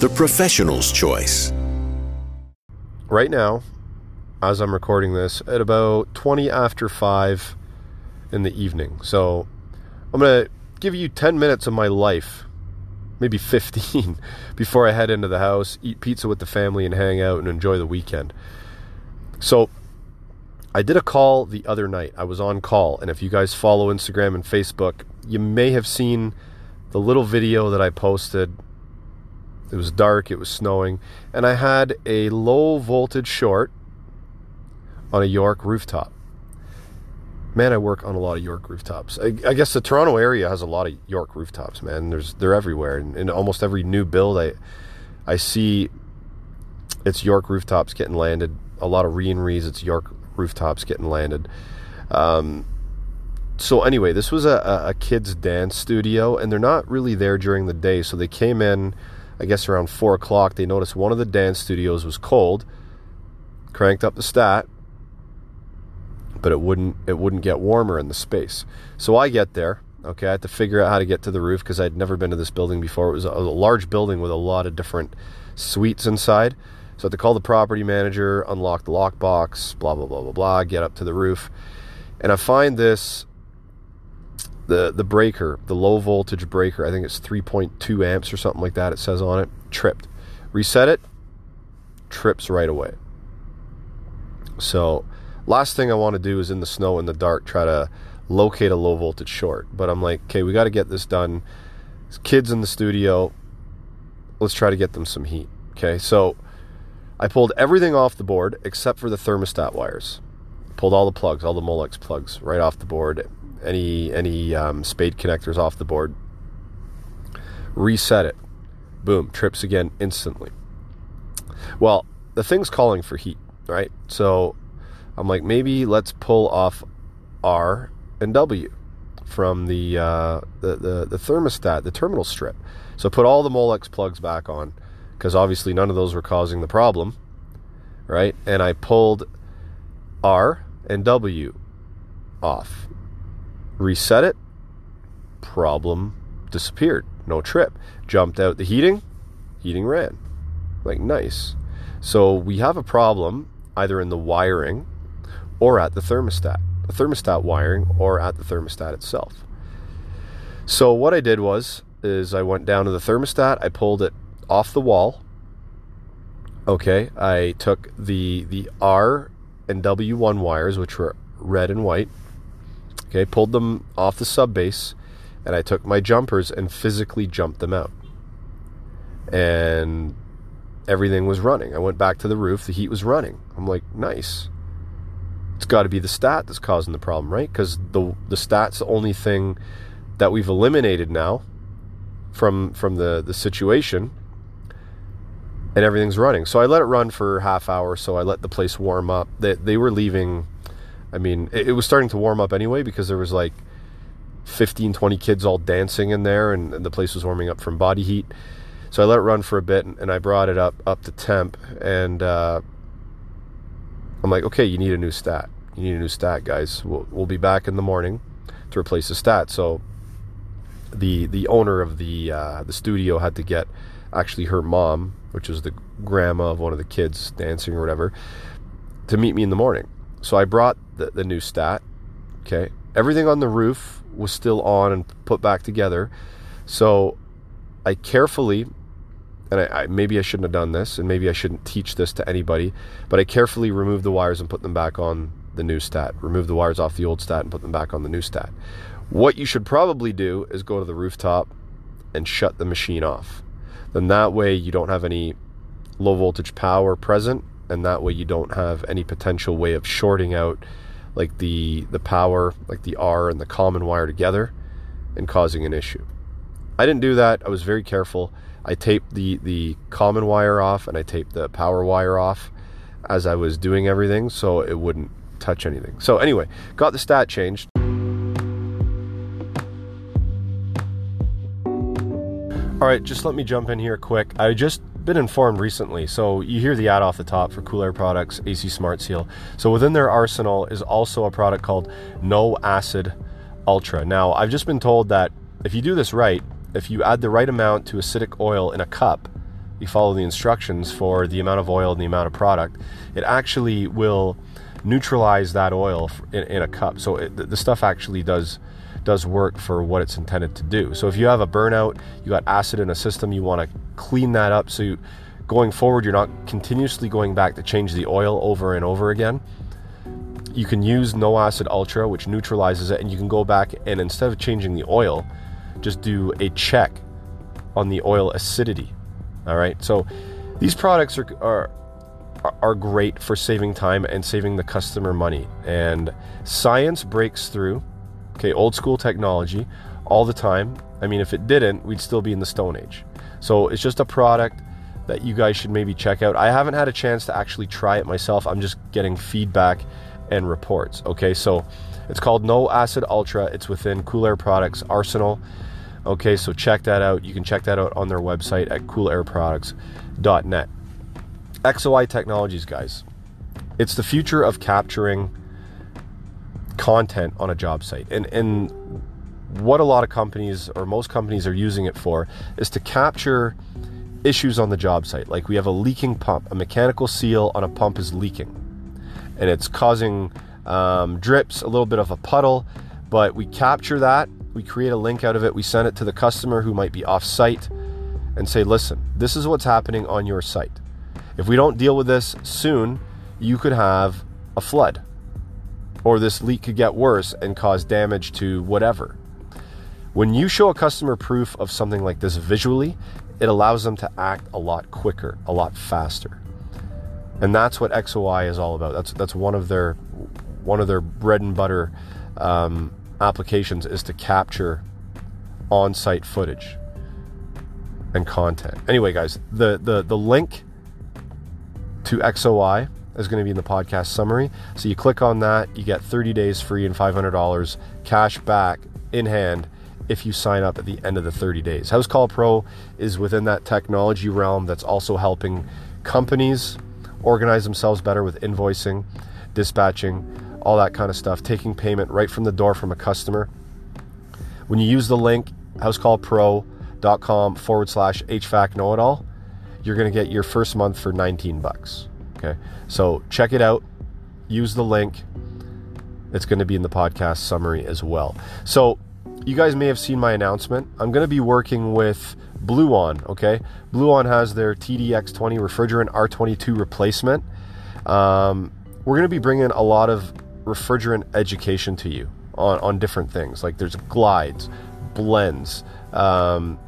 the professional's choice. Right now, as I'm recording this, at about 20 after 5 in the evening. So I'm going to give you 10 minutes of my life, maybe 15, before I head into the house, eat pizza with the family, and hang out and enjoy the weekend. So I did a call the other night. I was on call. And if you guys follow Instagram and Facebook, you may have seen the little video that I posted. It was dark, it was snowing, and I had a low voltage short on a York rooftop. Man, I work on a lot of York rooftops. I, I guess the Toronto area has a lot of York rooftops, man. There's they're everywhere. And in almost every new build I I see it's York rooftops getting landed. A lot of re it's York rooftops getting landed. Um, so anyway, this was a, a kids dance studio, and they're not really there during the day. So they came in, I guess around four o'clock. They noticed one of the dance studios was cold, cranked up the stat, but it wouldn't it wouldn't get warmer in the space. So I get there. Okay, I had to figure out how to get to the roof because I'd never been to this building before. It was a, a large building with a lot of different suites inside. So I had to call the property manager, unlock the lockbox, blah blah blah blah blah, get up to the roof, and I find this the the breaker, the low voltage breaker, I think it's 3.2 amps or something like that. It says on it, tripped. Reset it, trips right away. So, last thing I want to do is in the snow in the dark try to locate a low voltage short. But I'm like, okay, we got to get this done. Kids in the studio, let's try to get them some heat. Okay, so I pulled everything off the board except for the thermostat wires. Pulled all the plugs, all the Molex plugs, right off the board any any um, spade connectors off the board. Reset it. Boom, trips again instantly. Well, the thing's calling for heat, right? So I'm like, maybe let's pull off R and W from the, uh, the, the the thermostat, the terminal strip. So put all the Molex plugs back on because obviously none of those were causing the problem, right? And I pulled R and W off reset it, problem disappeared. No trip. Jumped out the heating, heating ran. Like, nice. So we have a problem either in the wiring or at the thermostat, the thermostat wiring or at the thermostat itself. So what I did was is I went down to the thermostat, I pulled it off the wall. Okay, I took the the R and W1 wires which were red and white Okay, pulled them off the sub base, and I took my jumpers and physically jumped them out. And everything was running. I went back to the roof, the heat was running. I'm like, nice. It's got to be the stat that's causing the problem, right? Because the the stat's the only thing that we've eliminated now from from the the situation and everything's running. So I let it run for half hour. So I let the place warm up. They they were leaving I mean, it, it, was starting to warm up anyway because there was like 15, 20 kids all dancing in there, and, and the place was warming up from body heat. So I let it run for a bit, and, and I brought it up up to temp, and uh, I'm like, okay, you need a new stat. You need a new stat, guys. We'll, we'll be back in the morning to replace the stat. So the the owner of the uh, the studio had to get actually her mom, which was the grandma of one of the kids dancing or whatever, to meet me in the morning. So I brought the, the new stat. Okay. Everything on the roof was still on and put back together. So I carefully, and I, I, maybe I shouldn't have done this, and maybe I shouldn't teach this to anybody, but I carefully removed the wires and put them back on the new stat. Remove the wires off the old stat and put them back on the new stat. What you should probably do is go to the rooftop and shut the machine off. Then that way you don't have any low voltage power present and that way you don't have any potential way of shorting out like the the power like the R and the common wire together and causing an issue. I didn't do that. I was very careful. I taped the the common wire off and I taped the power wire off as I was doing everything so it wouldn't touch anything. So anyway, got the stat changed. All right, just let me jump in here quick. I just been informed recently. So you hear the ad off the top for Cool Air Products AC Smart Seal. So within their arsenal is also a product called No Acid Ultra. Now, I've just been told that if you do this right, if you add the right amount to acidic oil in a cup, you follow the instructions for the amount of oil and the amount of product, it actually will neutralize that oil in, in a cup. So it, the stuff actually does does work for what it's intended to do. So if you have a burnout, you got acid in a system, you want to clean that up so you, going forward you're not continuously going back to change the oil over and over again. You can use No Acid Ultra, which neutralizes it, and you can go back and instead of changing the oil, just do a check on the oil acidity. All right. So these products are, are are great for saving time and saving the customer money. And science breaks through Okay, old school technology all the time. I mean, if it didn't, we'd still be in the Stone Age. So it's just a product that you guys should maybe check out. I haven't had a chance to actually try it myself. I'm just getting feedback and reports. Okay, so it's called No Acid Ultra. It's within Cool Air Products Arsenal. Okay, so check that out. You can check that out on their website at coolairproducts.net. XOI Technologies, guys. It's the future of capturing content on a job site. And and what a lot of companies or most companies are using it for is to capture issues on the job site. Like we have a leaking pump, a mechanical seal on a pump is leaking, and it's causing um, drips, a little bit of a puddle. But we capture that, we create a link out of it, we send it to the customer who might be off site, and say, listen, this is what's happening on your site. If we don't deal with this soon, you could have a flood or this leak could get worse and cause damage to whatever. When you show a customer proof of something like this visually, it allows them to act a lot quicker, a lot faster. And that's what XOI is all about. That's that's one of their one of their bread and butter um, applications is to capture on-site footage and content. Anyway, guys, the the the link to XOI is going to be in the podcast summary. So you click on that, you get 30 days free and $500 cash back in hand if you sign up at the end of the 30 days. Housecall Pro is within that technology realm that's also helping companies organize themselves better with invoicing, dispatching, all that kind of stuff, taking payment right from the door from a customer. When you use the link housecallpro.com forward slash HVAC know it all, you're going to get your first month for 19 bucks. Okay. So check it out. Use the link. It's going to be in the podcast summary as well. So you guys may have seen my announcement. I'm going to be working with Bluon. Okay. Bluon has their TDX20 refrigerant R22 replacement. Um, we're going to be bringing a lot of refrigerant education to you on, on different things. Like there's glides, blends, um,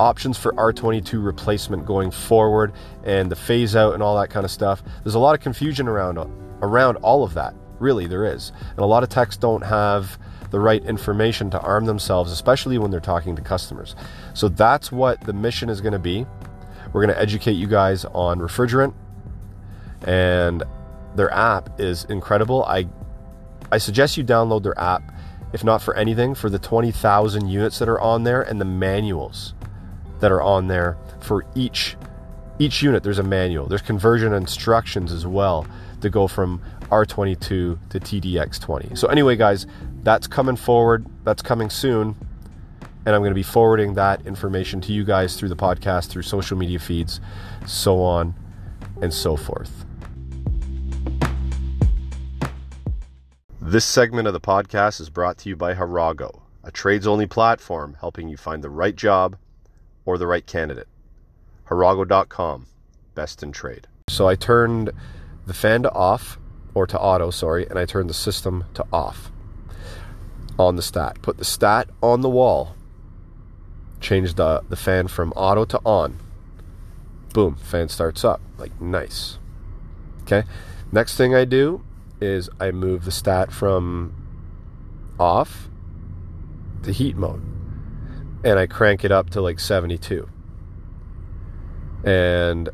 options for R22 replacement going forward and the phase out and all that kind of stuff. There's a lot of confusion around around all of that. Really, there is. And a lot of techs don't have the right information to arm themselves, especially when they're talking to customers. So that's what the mission is going to be. We're going to educate you guys on refrigerant and their app is incredible. I I suggest you download their app if not for anything for the 20,000 units that are on there and the manuals that are on there for each each unit there's a manual there's conversion instructions as well to go from r22 to tdx20 so anyway guys that's coming forward that's coming soon and i'm going to be forwarding that information to you guys through the podcast through social media feeds so on and so forth this segment of the podcast is brought to you by harago a trades only platform helping you find the right job or the right candidate. Harago.com, best in trade. So I turned the fan to off, or to auto, sorry, and I turned the system to off on the stat. Put the stat on the wall, Change the, the fan from auto to on. Boom, fan starts up. Like, nice. Okay, next thing I do is I move the stat from off to heat mode and I crank it up to like 72. And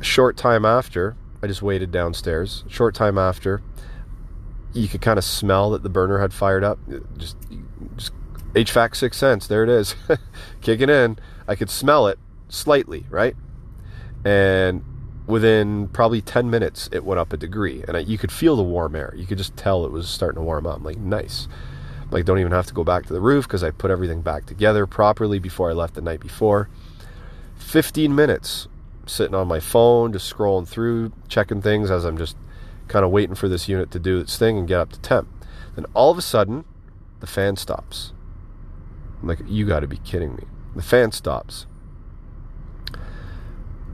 a short time after, I just waited downstairs. Short time after, you could kind of smell that the burner had fired up. Just, just HVAC six sense. There it is, kicking in. I could smell it slightly, right? And within probably 10 minutes, it went up a degree, and I, you could feel the warm air. You could just tell it was starting to warm up. I'm like, nice. Like, don't even have to go back to the roof because I put everything back together properly before I left the night before. 15 minutes sitting on my phone, just scrolling through, checking things as I'm just kind of waiting for this unit to do its thing and get up to temp. Then all of a sudden, the fan stops. I'm like, you got to be kidding me. The fan stops.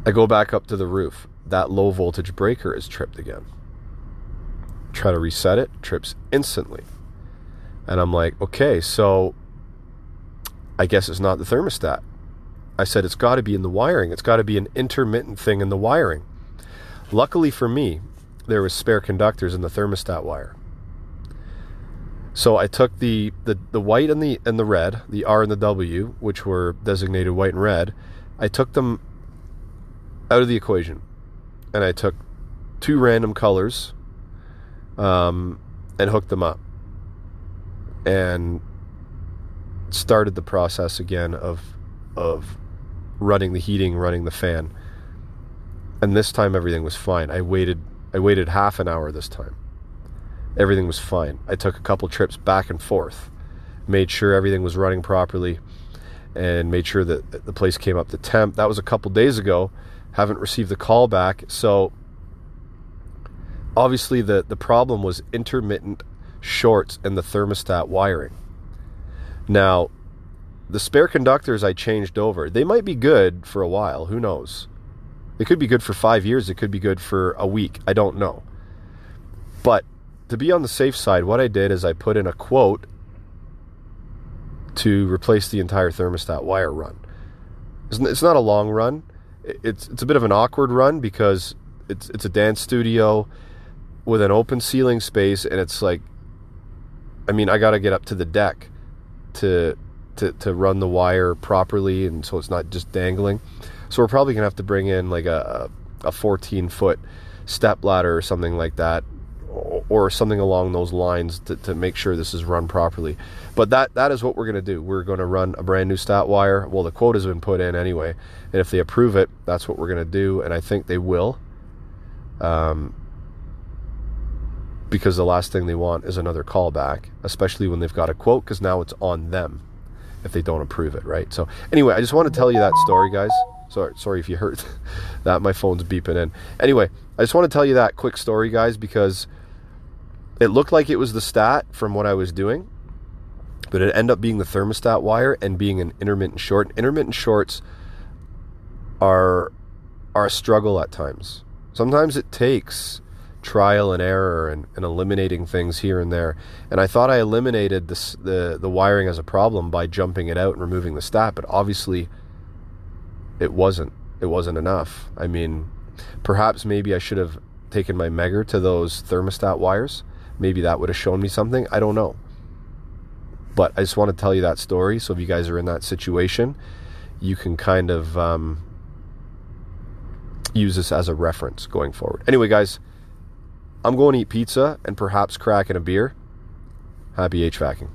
I go back up to the roof. That low voltage breaker is tripped again. Try to reset it, trips instantly. And I'm like, okay, so I guess it's not the thermostat. I said, it's got to be in the wiring. It's got to be an intermittent thing in the wiring. Luckily for me, there was spare conductors in the thermostat wire. So I took the, the, the white and the and the red, the R and the W, which were designated white and red. I took them out of the equation, and I took two random colors, um, and hooked them up and started the process again of of running the heating, running the fan. And this time everything was fine. I waited I waited half an hour this time. Everything was fine. I took a couple trips back and forth, made sure everything was running properly, and made sure that the place came up to temp. That was a couple days ago. Haven't received the call back. So obviously the, the problem was intermittent shorts in the thermostat wiring. Now, the spare conductors I changed over, they might be good for a while. Who knows? They could be good for five years. It could be good for a week. I don't know. But to be on the safe side, what I did is I put in a quote to replace the entire thermostat wire run. It's not a long run. It's it's a bit of an awkward run because it's it's a dance studio with an open ceiling space, and it's like I mean, I got to get up to the deck to, to to run the wire properly, and so it's not just dangling. So we're probably gonna have to bring in like a a 14 foot step ladder or something like that, or something along those lines to, to make sure this is run properly. But that that is what we're gonna do. We're gonna run a brand new stat wire. Well, the quote has been put in anyway, and if they approve it, that's what we're gonna do, and I think they will. Um, because the last thing they want is another callback, especially when they've got a quote, because now it's on them if they don't approve it, right? So anyway, I just want to tell you that story, guys. Sorry, sorry if you heard that. My phone's beeping in. Anyway, I just want to tell you that quick story, guys, because it looked like it was the stat from what I was doing, but it ended up being the thermostat wire and being an intermittent short. Intermittent shorts are are a struggle at times. Sometimes it takes trial and error and, and, eliminating things here and there. And I thought I eliminated this, the the wiring as a problem by jumping it out and removing the stat, but obviously it wasn't. It wasn't enough. I mean, perhaps maybe I should have taken my Megger to those thermostat wires. Maybe that would have shown me something. I don't know. But I just want to tell you that story. So if you guys are in that situation, you can kind of um, use this as a reference going forward. Anyway, guys, I'm going to eat pizza and perhaps crack in a beer. Happy HVACing.